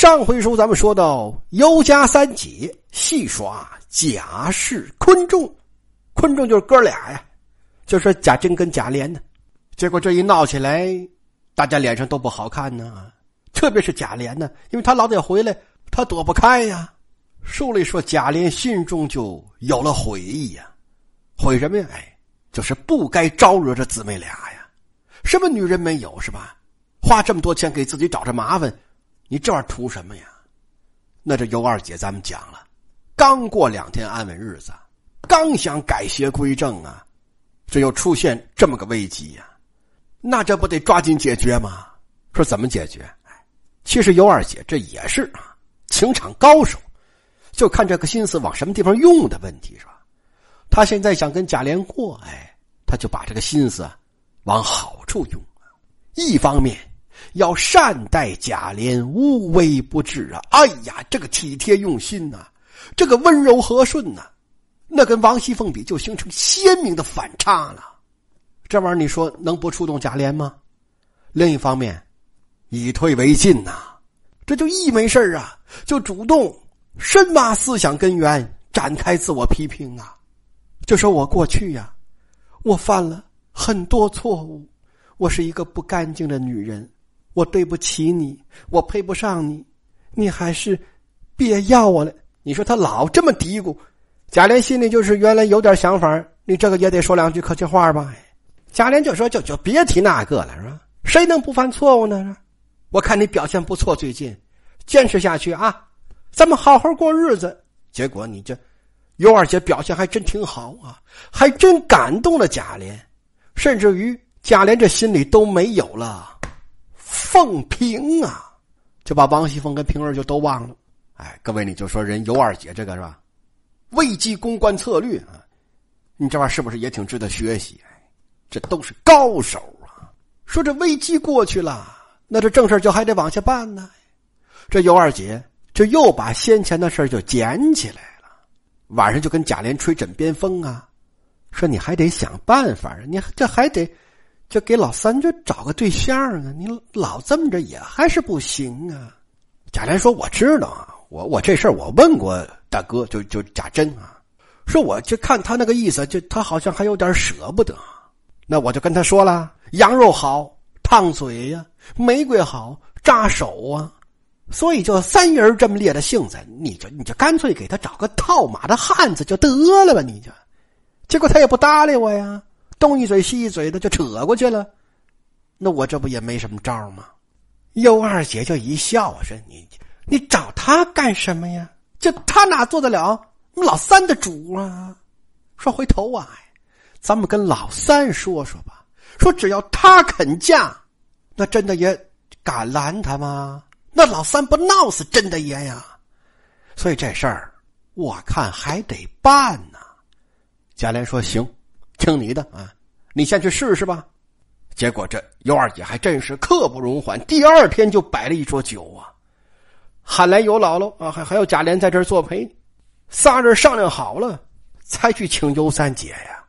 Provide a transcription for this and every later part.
上回书咱们说到尤家三姐戏耍贾氏、昆仲，昆仲就是哥俩呀，就是贾珍跟贾琏呢。结果这一闹起来，大家脸上都不好看呢，特别是贾琏呢，因为他老得回来，他躲不开呀。书里说贾琏心中就有了悔意呀，悔什么呀？哎，就是不该招惹这姊妹俩呀。什么女人没有是吧？花这么多钱给自己找这麻烦。你这玩意儿图什么呀？那这尤二姐咱们讲了，刚过两天安稳日子，刚想改邪归正啊，这又出现这么个危机呀，那这不得抓紧解决吗？说怎么解决？其实尤二姐这也是啊，情场高手，就看这个心思往什么地方用的问题是吧？他现在想跟贾琏过，哎，他就把这个心思往好处用一方面。要善待贾琏，无微不至啊！哎呀，这个体贴用心呐，这个温柔和顺呐，那跟王熙凤比就形成鲜明的反差了。这玩意儿你说能不触动贾琏吗？另一方面，以退为进呐，这就一没事啊，就主动深挖思想根源，展开自我批评啊，就说我过去呀，我犯了很多错误，我是一个不干净的女人。我对不起你，我配不上你，你还是别要我了。你说他老这么嘀咕，贾琏心里就是原来有点想法，你这个也得说两句客气话吧。贾琏就说：“就就别提那个了，是吧？谁能不犯错误呢？我看你表现不错，最近坚持下去啊，咱们好好过日子。结果你这尤二姐表现还真挺好啊，还真感动了贾琏，甚至于贾琏这心里都没有了。”凤平啊，就把王熙凤跟平儿就都忘了。哎，各位，你就说人尤二姐这个是吧？危机公关策略啊，你这玩意儿是不是也挺值得学习？这都是高手啊！说这危机过去了，那这正事就还得往下办呢。这尤二姐这又把先前的事就捡起来了，晚上就跟贾琏吹枕边风啊，说你还得想办法，你这还得。就给老三就找个对象啊！你老这么着也还是不行啊。贾琏说：“我知道啊，我我这事儿我问过大哥，就就贾珍啊，说我就看他那个意思，就他好像还有点舍不得。那我就跟他说了，羊肉好烫嘴呀，玫瑰好扎手啊，所以就三人这么烈的性子，你就你就干脆给他找个套马的汉子就得了吧，你就。结果他也不搭理我呀。”东一嘴西一嘴的就扯过去了，那我这不也没什么招吗？尤二姐就一笑说：“你你找他干什么呀？就他哪做得了老三的主啊？说回头啊，咱们跟老三说说吧。说只要他肯嫁，那真的爷敢拦他吗？那老三不闹死真的爷呀？所以这事儿我看还得办呢。”贾琏说：“行。”听你的啊，你先去试试吧。结果这尤二姐还真是刻不容缓，第二天就摆了一桌酒啊，喊来尤姥姥啊，还还有贾琏在这儿作陪，仨人商量好了，才去请尤三姐呀。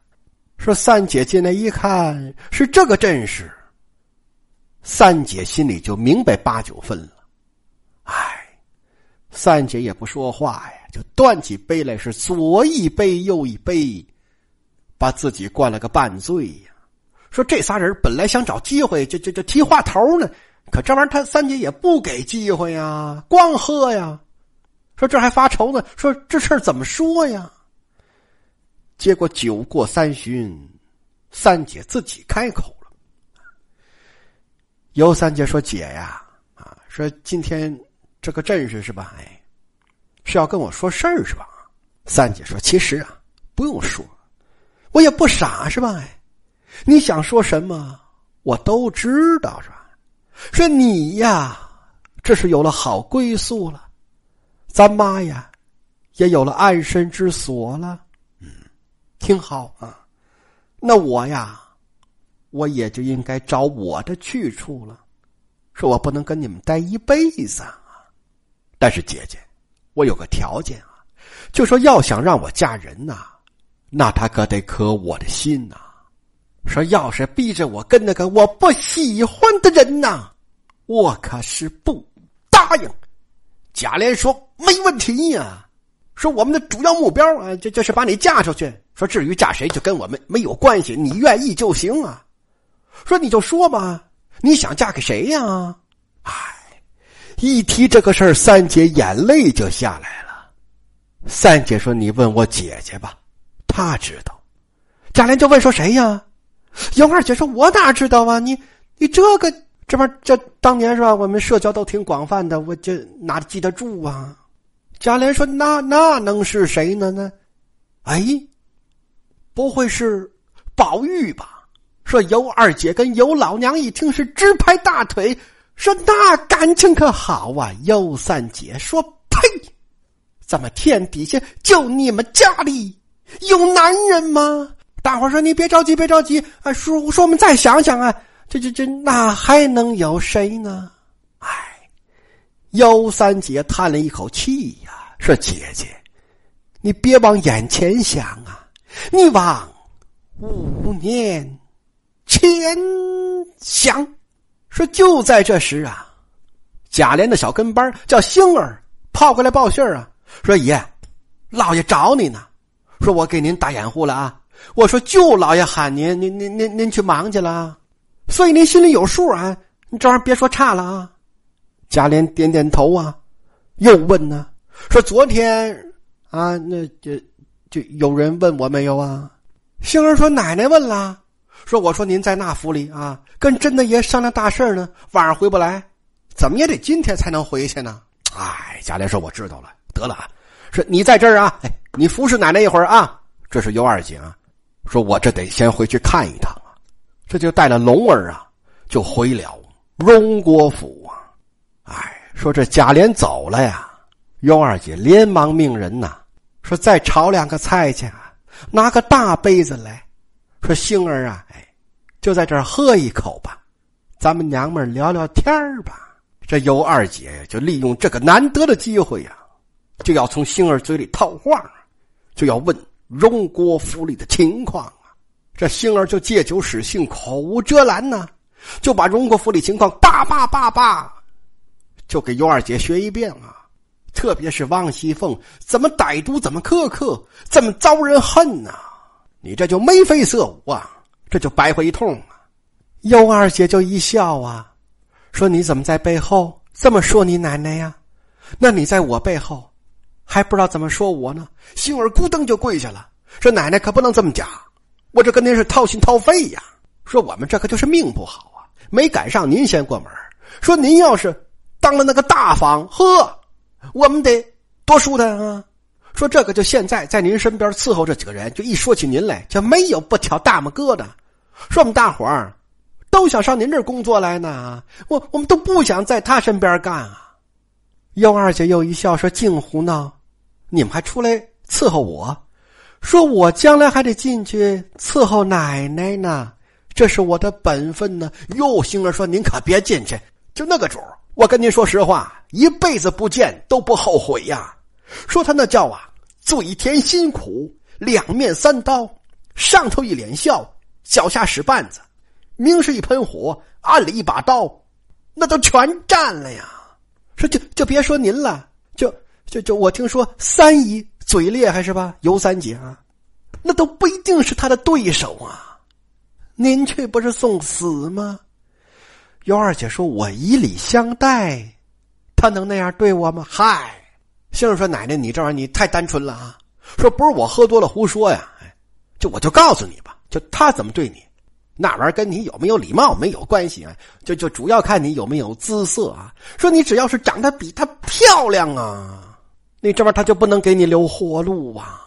说三姐进来一看是这个阵势，三姐心里就明白八九分了。哎，三姐也不说话呀，就端起杯来，是左一杯右一杯。把自己灌了个半醉呀！说这仨人本来想找机会就就就提话头呢，可这玩意儿他三姐也不给机会呀，光喝呀。说这还发愁呢，说这事儿怎么说呀？结果酒过三巡，三姐自己开口了。尤三姐说：“姐呀，啊，说今天这个阵势是吧？哎，是要跟我说事儿是吧？”三姐说：“其实啊，不用说。”我也不傻是吧？你想说什么，我都知道是吧？说你呀，这是有了好归宿了，咱妈呀，也有了安身之所了。嗯，挺好啊。那我呀，我也就应该找我的去处了。说我不能跟你们待一辈子啊。但是姐姐，我有个条件啊，就说要想让我嫁人呐。那他可得磕我的心呐！说要是逼着我跟那个我不喜欢的人呐，我可是不答应。贾琏说：“没问题呀，说我们的主要目标啊，就就是把你嫁出去。说至于嫁谁，就跟我们没有关系，你愿意就行啊。说你就说吧，你想嫁给谁呀？哎，一提这个事儿，三姐眼泪就下来了。三姐说：‘你问我姐姐吧，他知道。’贾琏就问说：‘谁呀？’尤二姐说：‘我哪知道啊？你你这个。’这玩意这当年是吧？我们社交都挺广泛的，我这哪记得住啊？贾琏说：“那那能是谁呢？呢？哎，不会是宝玉吧？”说尤二姐跟尤老娘一听是直拍大腿，说：“那感情可好啊！”尤三姐说：“呸！怎么天底下就你们家里有男人吗？”大伙说：“你别着急，别着急啊！说说我们再想想啊。”这这这，那还能有谁呢？哎，幺三姐叹了一口气呀，说：“姐姐，你别往眼前想啊，你往五年前想。”说就在这时啊，贾琏的小跟班叫星儿跑过来报信啊，说：“爷，老爷找你呢，说我给您打掩护了啊。我说舅老爷喊您，您您您您去忙去了。”所以您心里有数啊！你这玩意儿别说差了啊！贾琏点点头啊，又问呢，说昨天啊，那就就有人问我没有啊？星儿说奶奶问了，说我说您在那府里啊，跟真的爷商量大事呢，晚上回不来，怎么也得今天才能回去呢？哎，贾琏说我知道了，得了啊，说你在这儿啊，你服侍奶奶一会儿啊。这是尤二姐啊，说我这得先回去看一趟啊。这就带了龙儿啊，就回了荣国府啊。哎，说这贾琏走了呀，尤二姐连忙命人呐，说再炒两个菜去，拿个大杯子来，说星儿啊，哎，就在这儿喝一口吧，咱们娘们聊聊天儿吧。这尤二姐就利用这个难得的机会呀，就要从星儿嘴里套话，就要问荣国府里的情况啊。这星儿就借酒使性，口无遮拦呢，就把荣国府里情况叭叭叭叭，就给尤二姐学一遍啊。特别是王熙凤怎么歹毒，怎么苛刻，怎么招人恨呐！你这就眉飞色舞啊，这就白话一通啊。尤二姐就一笑啊，说：“你怎么在背后这么说你奶奶呀？那你在我背后还不知道怎么说我呢？”星儿咕噔就跪下了，说：“奶奶可不能这么讲。”我这跟您是掏心掏肺呀！说我们这可就是命不好啊，没赶上您先过门。说您要是当了那个大房，呵，我们得多舒坦啊！说这个就现在在您身边伺候这几个人，就一说起您来，就没有不挑大拇哥的。说我们大伙儿都想上您这儿工作来呢，我我们都不想在他身边干啊。尤二姐又一笑说：“净胡闹，你们还出来伺候我？”说我将来还得进去伺候奶奶呢，这是我的本分呢。哟，星儿说：“您可别进去，就那个主我跟您说实话，一辈子不见都不后悔呀。”说他那叫啊，嘴甜心苦，两面三刀，上头一脸笑，脚下使绊子，明是一盆火，暗里一把刀，那都全占了呀。说就就别说您了，就就我听说三姨。嘴厉害是吧？尤三姐啊，那都不一定是他的对手啊。您去不是送死吗？尤二姐说：“我以礼相待，他能那样对我吗？”嗨，先生说：“奶奶，你这玩意儿你太单纯了啊！说不是我喝多了胡说呀，就我就告诉你吧，就他怎么对你，那玩意儿跟你有没有礼貌没有关系啊，就就主要看你有没有姿色啊。说你只要是长得比他漂亮啊。”你这玩意他就不能给你留活路啊？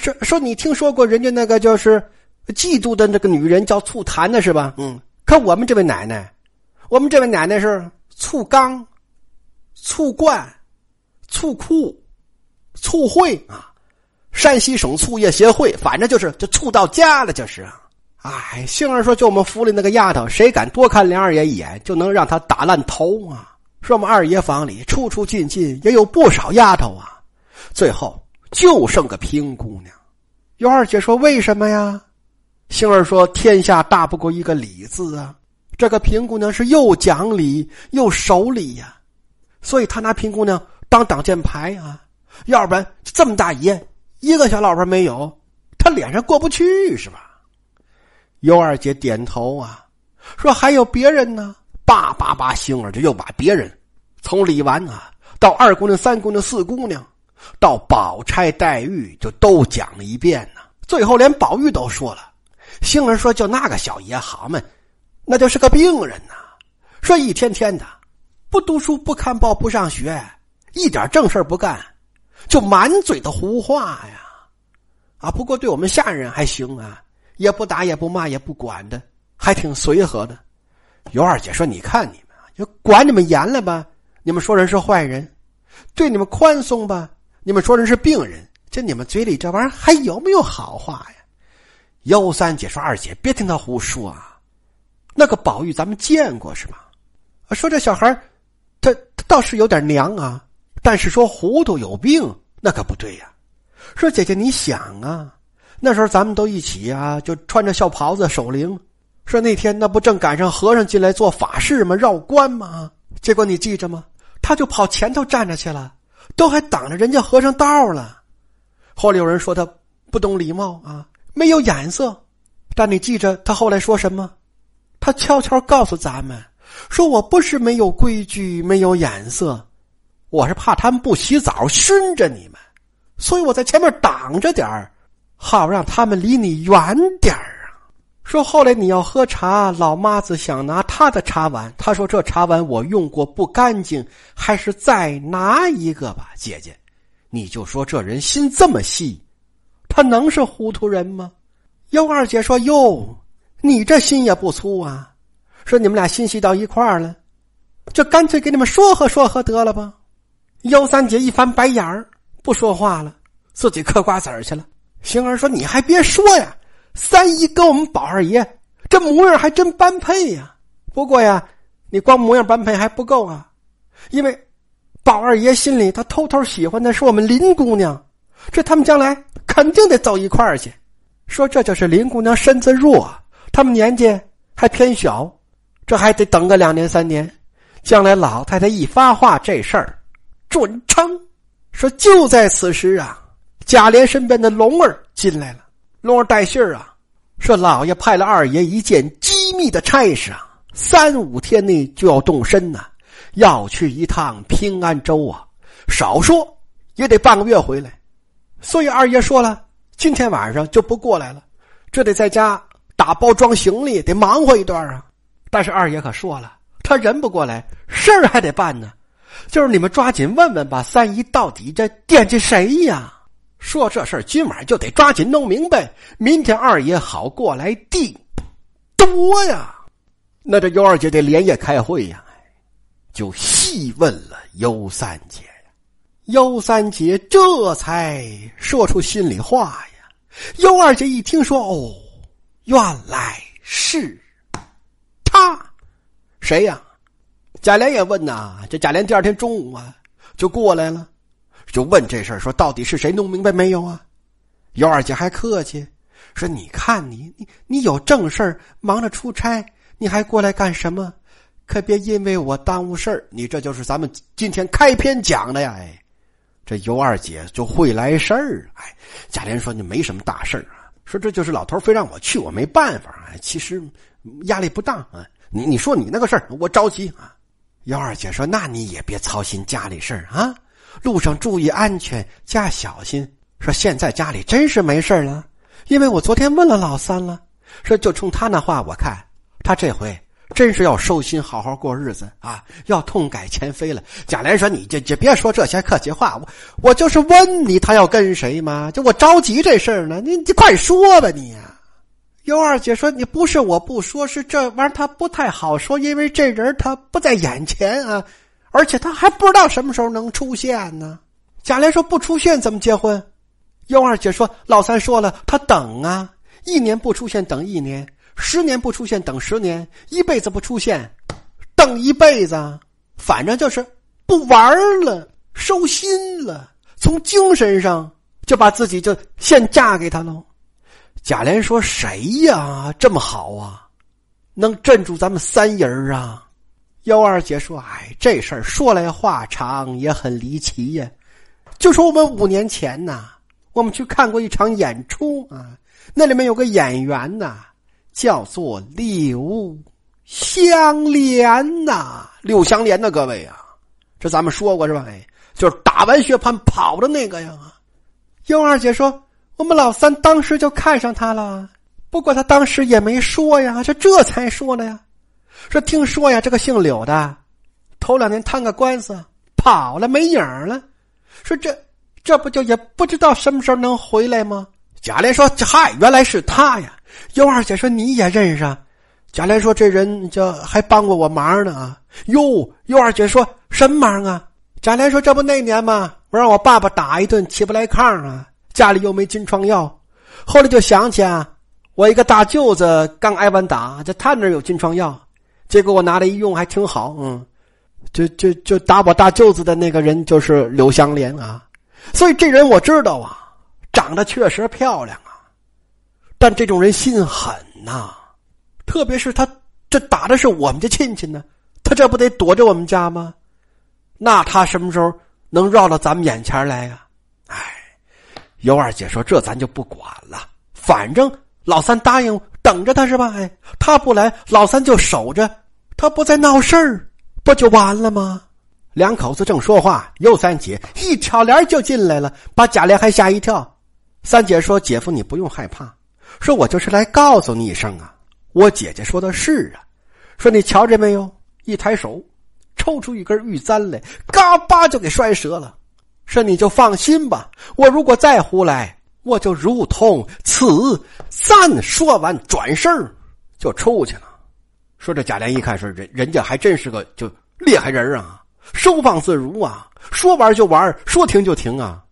说说你听说过人家那个就是嫉妒的那个女人叫醋坛的是吧？嗯，可我们这位奶奶，我们这位奶奶是醋缸、醋罐、醋库、醋会啊！山西省醋业协会，反正就是就醋到家了，就是啊！哎，杏儿说，就我们府里那个丫头，谁敢多看梁二爷一眼，就能让他打烂头啊！说我们二爷房里出出进进也有不少丫头啊，最后就剩个平姑娘。尤二姐说：“为什么呀？”星儿说：“天下大不过一个礼字啊，这个平姑娘是又讲理又守礼呀，所以他拿平姑娘当挡箭牌啊，要不然这么大爷一个小老婆没有，他脸上过不去是吧？尤二姐点头啊，说还有别人呢。叭叭叭，星儿就又把别人从李纨啊到二姑娘、三姑娘、四姑娘，到宝钗、黛玉，就都讲了一遍呢。最后连宝玉都说了。星儿说：“就那个小爷好嘛，那就是个病人呐。说一天天的不读书、不看报、不上学，一点正事不干，就满嘴的胡话呀。啊，不过对我们下人还行啊，也不打，也不骂，也不管的，还挺随和的。”尤二姐说：“你看你们啊，就管你们严了吧？你们说人是坏人；对你们宽松吧，你们说人是病人。这你们嘴里这玩意儿还有没有好话呀？”尤三姐说：“二姐别听他胡说啊，那个宝玉咱们见过是吧？说这小孩他他倒是有点娘啊，但是说糊涂有病那可不对呀。说姐姐你想啊，那时候咱们都一起啊，就穿着孝袍子守灵。”说那天那不正赶上和尚进来做法事吗？绕关吗？结果你记着吗？他就跑前头站着去了，都还挡着人家和尚道了。后来有人说他不懂礼貌啊，没有眼色。但你记着他后来说什么？他悄悄告诉咱们，说我不是没有规矩、没有眼色，我是怕他们不洗澡熏着你们，所以我在前面挡着点，好让他们离你远点儿。说后来你要喝茶，老妈子想拿他的茶碗，他说这茶碗我用过不干净，还是再拿一个吧。姐姐，你就说这人心这么细，他能是糊涂人吗？尤二姐说：“哟，你这心也不粗啊。”说你们俩心细到一块儿了，就干脆给你们说和说和得了吧。尤三姐一翻白眼儿，不说话了，自己嗑瓜子儿去了。星儿说：“你还别说呀。”三姨跟我们宝二爷这模样还真般配呀。不过呀，你光模样般配还不够啊，因为宝二爷心里他偷偷喜欢的是我们林姑娘，这他们将来肯定得走一块儿去。说这就是林姑娘身子弱，他们年纪还偏小，这还得等个两年三年。将来老太太一发话，这事儿准成。说就在此时啊，贾琏身边的龙儿进来了。龙儿带信儿啊，说老爷派了二爷一件机密的差事啊，三五天内就要动身呐，要去一趟平安州啊，少说也得半个月回来。所以二爷说了，今天晚上就不过来了，这得在家打包装行李，得忙活一段啊。但是二爷可说了，他人不过来，事儿还得办呢，就是你们抓紧问问吧，三姨到底这惦记谁呀？说这事儿，今晚就得抓紧弄明白，明天二爷好过来定多呀。那这尤二姐得连夜开会呀，就细问了尤三姐。尤三姐这才说出心里话呀。尤二姐一听说，哦，原来是他，谁呀？贾琏也问呐。这贾琏第二天中午啊，就过来了。就问这事儿，说到底是谁弄明白没有啊？尤二姐还客气，说：“你看你你你有正事儿，忙着出差，你还过来干什么？可别因为我耽误事儿。你这就是咱们今天开篇讲的呀！哎，这尤二姐就会来事儿。哎，贾琏说：‘你没什么大事儿啊。’说这就是老头非让我去，我没办法。哎，其实压力不大啊。你你说你那个事儿，我着急啊。尤二姐说：‘那你也别操心家里事儿啊。’路上注意安全，加小心。说现在家里真是没事了，因为我昨天问了老三了。说就冲他那话，我看他这回真是要收心，好好过日子啊，要痛改前非了。贾琏说：“你就就别说这些客气话，我我就是问你，他要跟谁吗？就我着急这事儿呢，你你快说吧，你。”尤二姐说：“你不是我不说，是这玩意儿他不太好说，因为这人他不在眼前啊。”而且他还不知道什么时候能出现呢。贾琏说：“不出现怎么结婚？”尤二姐说：“老三说了，他等啊，一年不出现等一年，十年不出现等十年，一辈子不出现等一辈子，反正就是不玩了，收心了，从精神上就把自己就先嫁给他喽。”贾琏说：“谁呀？这么好啊，能镇住咱们三人啊？”尤二姐说：“哎，这事儿说来话长，也很离奇呀。就说我们五年前呐，我们去看过一场演出啊，那里面有个演员呐，叫做柳香莲呐，柳香莲呐，各位啊，这咱们说过是吧？哎，就是打完血盘跑的那个呀。”尤二姐说：“我们老三当时就看上他了，不过他当时也没说呀，这这才说的呀。”说听说呀，这个姓柳的，头两年摊个官司跑了没影了。说这这不就也不知道什么时候能回来吗？贾琏说：“嗨，原来是他呀。”尤二姐说：“你也认识？”贾琏说：“这人叫还帮过我忙呢啊。”哟，尤二姐说：“什么忙啊？”贾琏说：“这不那年吗？我让我爸爸打一顿，起不来炕啊，家里又没金疮药，后来就想起啊，我一个大舅子刚挨完打，这他那有金疮药。”结果我拿来一用还挺好，嗯，就就就打我大舅子的那个人就是柳香莲啊，所以这人我知道啊，长得确实漂亮啊，但这种人心狠呐，特别是他这打的是我们家亲戚呢，他这不得躲着我们家吗？那他什么时候能绕到咱们眼前来呀？哎，尤二姐说这咱就不管了，反正老三答应。等着他是吧？哎，他不来，老三就守着，他不再闹事儿，不就完了吗？两口子正说话，尤三姐一挑帘就进来了，把贾琏还吓一跳。三姐说：“姐夫，你不用害怕，说我就是来告诉你一声啊。我姐姐说的是啊，说你瞧见没有？一抬手，抽出一根玉簪来，嘎巴就给摔折了。说你就放心吧，我如果再胡来。”我就如同此三说完，转身就出去了。说这贾琏一看，说人人家还真是个就厉害人啊，收放自如啊，说玩就玩，说停就停啊。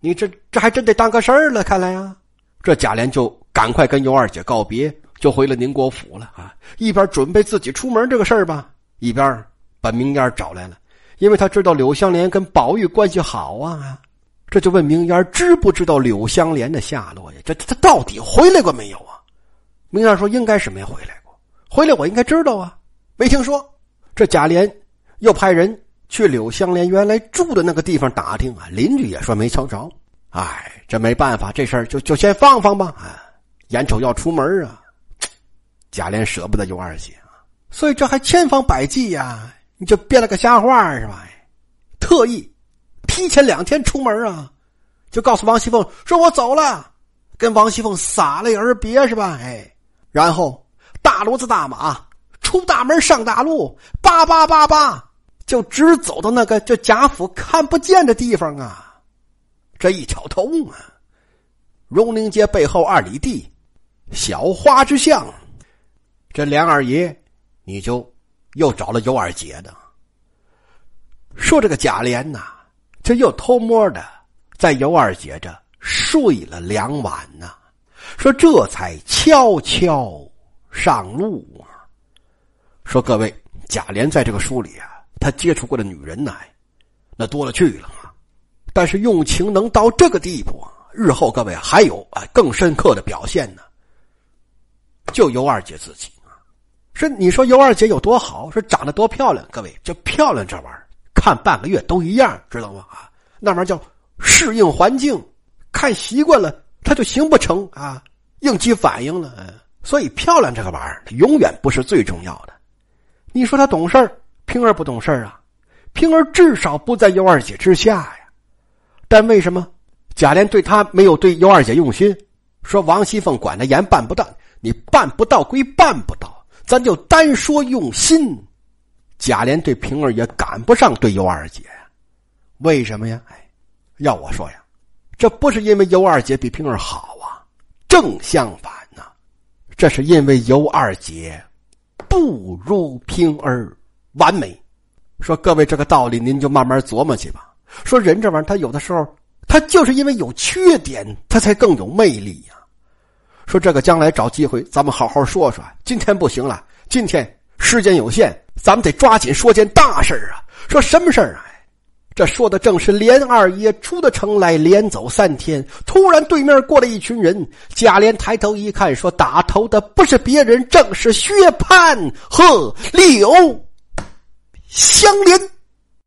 你这这还真得当个事儿了，看来啊。这贾琏就赶快跟尤二姐告别，就回了宁国府了啊。一边准备自己出门这个事儿吧，一边把明烟找来了，因为他知道柳香莲跟宝玉关系好啊。这就问明烟知不知道柳香莲的下落呀？这他到底回来过没有啊？明烟说应该是没回来过，回来我应该知道啊，没听说。这贾琏又派人去柳香莲原来住的那个地方打听啊，邻居也说没瞧着。哎，这没办法，这事儿就就先放放吧。啊，眼瞅要出门啊，贾琏舍不得尤二姐啊，所以这还千方百计呀，你就编了个瞎话是吧？特意。提前两天出门啊，就告诉王熙凤说：“我走了。”跟王熙凤洒泪而别是吧？哎，然后大骡子大马出大门上大路，叭叭叭叭就直走到那个这贾府看不见的地方啊。这一挑头啊，荣宁街背后二里地，小花之巷，这梁二爷你就又找了尤二姐的，说这个贾琏呐。这又偷摸的在尤二姐这睡了两晚呢，说这才悄悄上路啊。说各位，贾琏在这个书里啊，他接触过的女人呢，那多了去了啊。但是用情能到这个地步啊，日后各位还有啊更深刻的表现呢。就尤二姐自己啊，说你说尤二姐有多好，说长得多漂亮，各位这漂亮这玩意儿。看半个月都一样，知道吗？啊，那玩意儿叫适应环境，看习惯了，他就行不成啊，应激反应了。所以漂亮这个玩意儿，永远不是最重要的。你说他懂事儿，平儿不懂事儿啊？平儿至少不在尤二姐之下呀。但为什么贾琏对他没有对尤二姐用心？说王熙凤管的严，办不到，你办不到归办不到，咱就单说用心。贾琏对平儿也赶不上对尤二姐呀，为什么呀？哎，要我说呀，这不是因为尤二姐比平儿好啊，正相反呢，这是因为尤二姐不如平儿完美。说各位这个道理您就慢慢琢磨去吧。说人这玩意儿，他有的时候他就是因为有缺点，他才更有魅力呀。说这个将来找机会咱们好好说说。今天不行了，今天。时间有限，咱们得抓紧说件大事啊！说什么事啊？这说的正是连二爷出的城来，连走三天，突然对面过来一群人。贾琏抬头一看，说打头的不是别人，正是薛蟠和柳香莲。